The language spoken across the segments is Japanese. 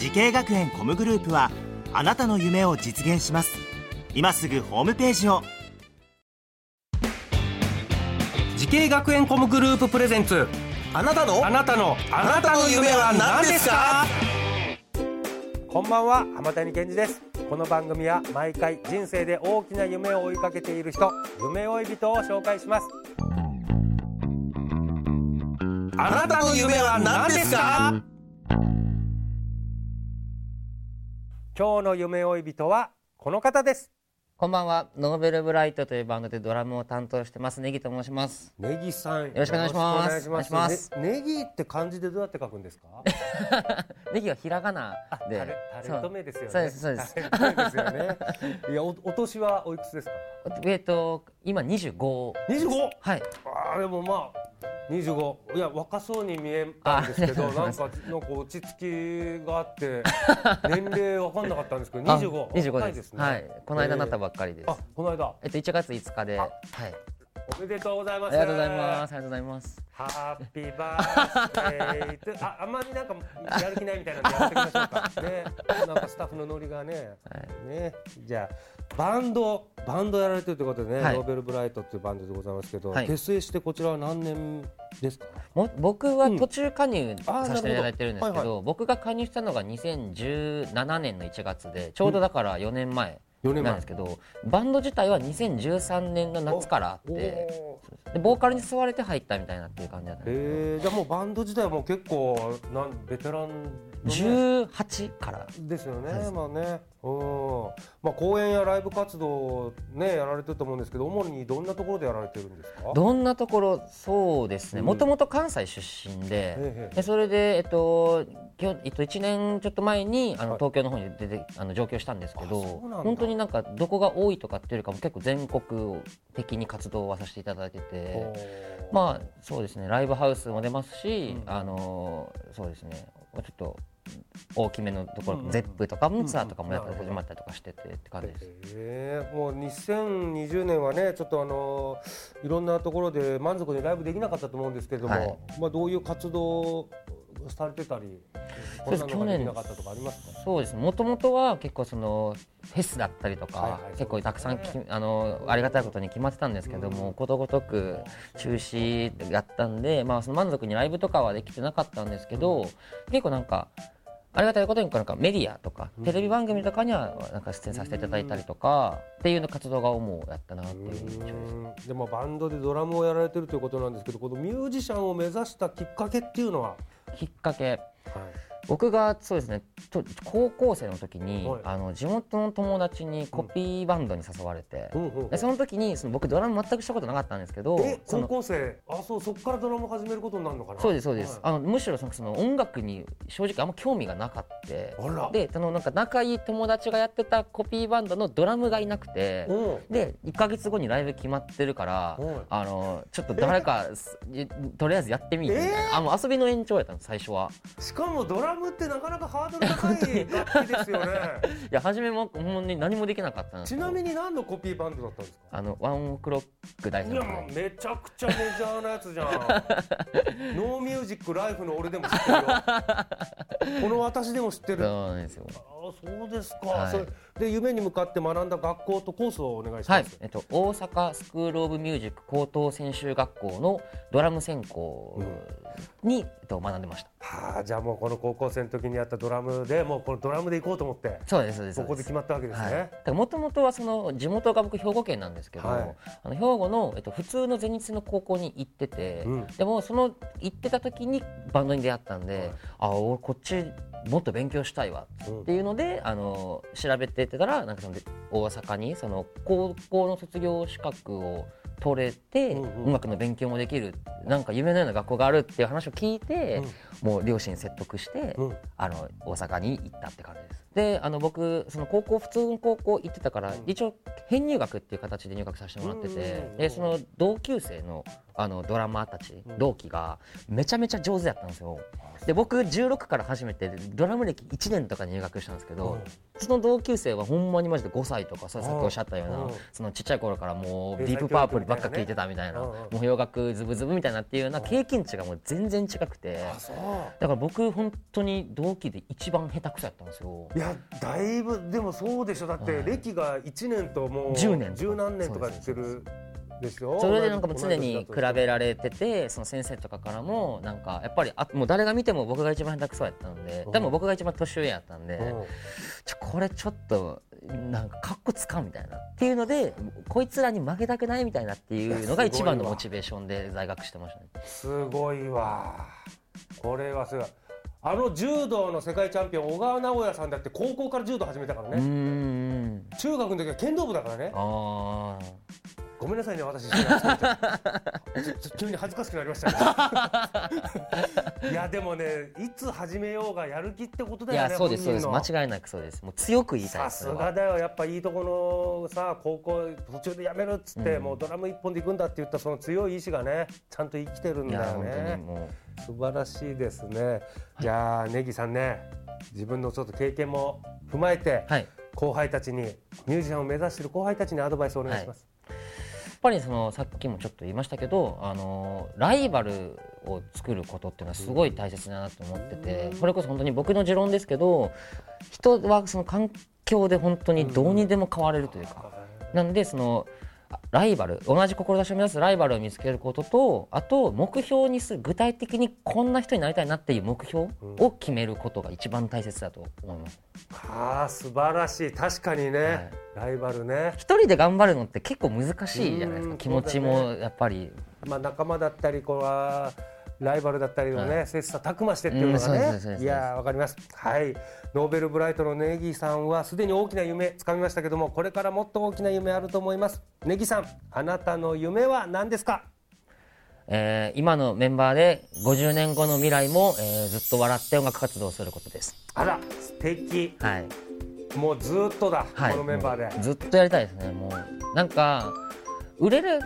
滋慶学園 COMグループはあなたの夢を実現します。今すぐホームページを。滋慶学園 COMグループプレゼンツ。あなたの？あなたの。あなたの夢は何ですか？こんばんは。浜谷健司です。この番組は毎回人生で大きな夢を追いかけている人夢追い人を紹介します。あなたの夢は何ですか？今日の夢追い人はこの方です。こんばんは、ノーベルブライトというバンドでドラムを担当してます、ネギと申します。ネギさん。よろしくお願いします。お願いします。ねネギって漢字でどうやって書くんですか？ネギはひらがなで。タレタレ止めですよね。そう。です、そうです。ですよね。いやおお年はおいくつですか？えっと、今25。25はい。あーでもまあ25いや若そうに見えたんですけどあなんかなんか落ち着きがあって 年齢わかんなかったんですけどあ25 25で。若いですすねはい。この間なったばばっかりです。あこの間えっと、1月5日で。あはい。おめでとうございますありがとうございます。ありがとうございます。ハッピーバースデートああんまりなんかやる気ないみたいなんでやっていきましょうかねなんかスタッフのノリがね、ねじゃあバンドバンドやられてるということでね、はい。ノーベルブライトっていうバンドでございますけど、はい。結成してこちらは何年ですか？も僕は途中加入させていただいてるんですけなるほど。はいど、僕が加入したのが2017年の1月で、ちょうどだから4年前。4年前。なんですけどバンド自体は2013年の夏からあってでボーカルに吸われて入ったみたいなっていう感じだったんですけど。えー、じゃあもうバンド自体はもう結構なんベテラン18から。ですよね、はい。まあね、うん、まあ公演やライブ活動ねやられてると思うんですけど、主にどんなところでやられてるんですか？どんなところ？そうですね。うん。もともと関西出身でええでそれで、えっときょえっと、1年ちょっと前にあのはい。東京の方に出てあの上京したんですけど本当になんかどこが多いとかっていうよりかも結構全国的に活動はさせていただいててまあそうですね。ライブハウスも出ますし、うん。あのそうですね。ちょっと大きめのところ、うんうんゼップとかもツアーとかもやってうんうん始まったりとかしててって感じです。えー、もう2020年はねちょっとあのいろんなところで満足にライブできなかったと思うんですけれども、はい。まあどういう活動されてたりこんなのができなかったとかありますか？そうですね。もともとは結構そのフェスだったりとか、はいはい結構たくさんあのありがたいことに決まってたんですけども、ことごとく中止やったんで、まあその満足にライブとかはできてなかったんですけど、結構なんか。ありがたいことになんかメディアとかテレビ番組とかにはなんか出演させていただいたりとかっていうの活動が主やったなっていう印象です。うんでもバンドでドラムをやられてるということなんですけどこのミュージシャンを目指したきっかけっていうのは、きっかけ。はい。僕がそうですねと高校生の時に、はい。あの地元の友達にコピーバンドに誘われて、うん。その時にその僕ドラム全くしたことなかったんですけど高校生？あそうそこからドラム始めることになるのかな？そうですそうです、はい。あのむしろそのその音楽に正直あんま興味がなかってあら。でそのなんか仲いい友達がやってたコピーバンドのドラムがいなくてうん。で1か月後にライブ決まってるからはい。あのちょっと誰かす とりあえずやってみてみたいな、えー。あもう遊びの延長やったの最初は。しかもドラムってなかなかハードル高い楽器ですよね。いや初めもほんまに何もできなかったんですちなみに何のコピーバンドだったんですか？あのワンオクロック大いや先輩もうめちゃくちゃメジャーなやつじゃん。ノーミュージックライフの俺でも知ってるよ。この私でも知ってる。そうなんですよ。あそうですか、はい。で夢に向かって学んだ学校とコースをお願いします、、はい。えっと、大阪スクール・オブ・ミュージック高等専修学校のドラム専攻に、えっと、学んでました。はあじゃあもうこの高校生の時にやったドラムでもうこのドラムで行こうと思って。そうですそうです。ここで決まったわけですはい。ね、もともとはその地元が僕兵庫県なんですけど、はい。あの兵庫の、えっと、普通の全日制の高校に行ってて、うん。でもその行ってた時にバンドに出会ったんで、はい。あ俺こっちもっと勉強したいわっていうので、あの調べてってたらなんかその大阪にその高校の卒業資格を取れて、うんうん。音楽の勉強もできるなんか夢のような学校があるっていう話を聞いて、もう両親説得して、うん。あの大阪に行ったって感じですであの僕その高校普通の高校行ってたから、一応編入学っていう形で入学させてもらってて、でその同級生のあのドラマーたち、同期がめちゃめちゃ上手やったんですよ。で僕16から初めてドラム歴1年とか入学したんですけど、その同級生はほんまにマジで5歳とかさっきおっしゃったような、うん。そのちっちゃい頃からもうディープパープルばっか聴いてたみたいな、教育みたいなねもう洋楽ズブズブみたいなっていうような経験値がもう全然違くて。だから僕本当に同期で一番下手くそやったんですよ。いやだいぶでもそうでしょ。だってはい。歴が1年ともう10年十何年とかやってるですよそれでなんかもう常に比べられててその先生とかからもなんかやっぱりあもう誰が見ても僕が一番下手くそやったのでうん。でも僕が一番年上やったんでうん。ちょこれちょっとなんかかっこつかんみたいな。っていうのでこいつらに負けたくないみたいなっていうのが一番のモチベーションで在学してましたね。すごいわ。これはすごいあの柔道の世界チャンピオン小川直也さんだって高校から柔道始めたからね。ん中学の時は剣道部だからねごめんなさいね私。急に恥ずかしくなりましたねいやでもねいつ始めようがやる気ってことだよねそうですそうです間違いなくそうですもう強く言いたいさすがだよやっぱいいとこのさ高校途中でやめるっつって、うんもうドラム一本で行くんだって言ったその強い意志がねちゃんと生きてるんだよね素晴らしいですねじゃあネギさんね自分のちょっと経験も踏まえて、はい後輩たちにミュージシャンを目指している後輩たちにアドバイスをお願いします、やっぱりそのさっきもちょっと言いましたけどあのライバルを作ることっていうのはすごい大切だなと思っててそれこそ本当に僕の持論ですけど人はその環境で本当にどうにでも変われるというか。なんでそのあライバル同じ志を目指すライバルを見つけることとあと目標にする具体的にこんな人になりたいなっていう目標を決めることが一番大切だと思います。ああ素晴らしい。確かにね、ライバルね。一人で頑張るのって結構難しいじゃないですうんか気持ちもやっぱり。まあ、仲間だったりこうはライバルだったりをね、は切磋琢磨してっていうのがね。いやーわかります。はい。ノーベルブライトのネギさんはすでに大きな夢つかみましたけどもこれからもっと大きな夢あると思います。ネギさんあなたの夢は何ですか？えー今のメンバーで50年後の未来も、えーずっと笑って音楽活動をすることです。あら素敵。はい。もうずっとだ、はい、このメンバーで。ずっとやりたいですね。もうなんか売れる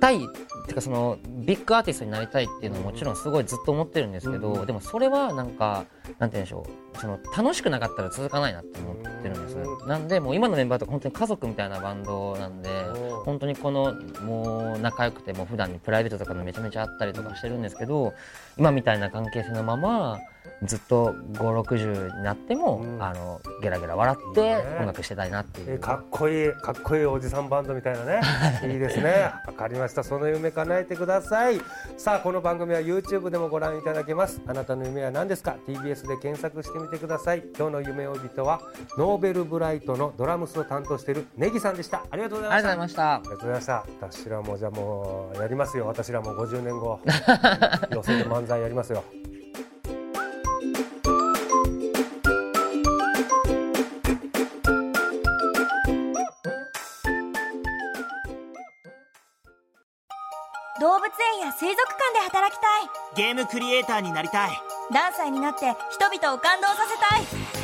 たいってかそのビッグアーティストになりたいっていうのはもちろんすごいずっと思ってるんですけど、うん。でもそれはなんかなんて言うんでしょう。その楽しくなかったら続かないなって思ってるんです、うなんでもう今のメンバーとか本当に家族みたいなバンドなんでうん本当にこのもう仲良くてもう普段にプライベートとかもめちゃめちゃあったりとかしてるんですけど今みたいな関係性のままずっと560になっても、うん。あのゲラゲラ笑って音楽してたいなっていう。えかっこいいかっこいいおじさんバンドみたいなね。いいですね。わかりました。その夢叶えてください。さあこの番組は YouTube でもご覧いただけます。あなたの夢は何ですか？TBS で検索してみてください。今日の夢追い人はノーベルブライトのドラムスを担当しているネギさんでした。ありがとうございあましたありがとうございました。私らもじゃあもうやりますよ。私らも50年後。寄せで漫才やりますよ。動物園や水族館で働きたい。ゲームクリエイターになりたい。ダンサーになって人々を感動させたい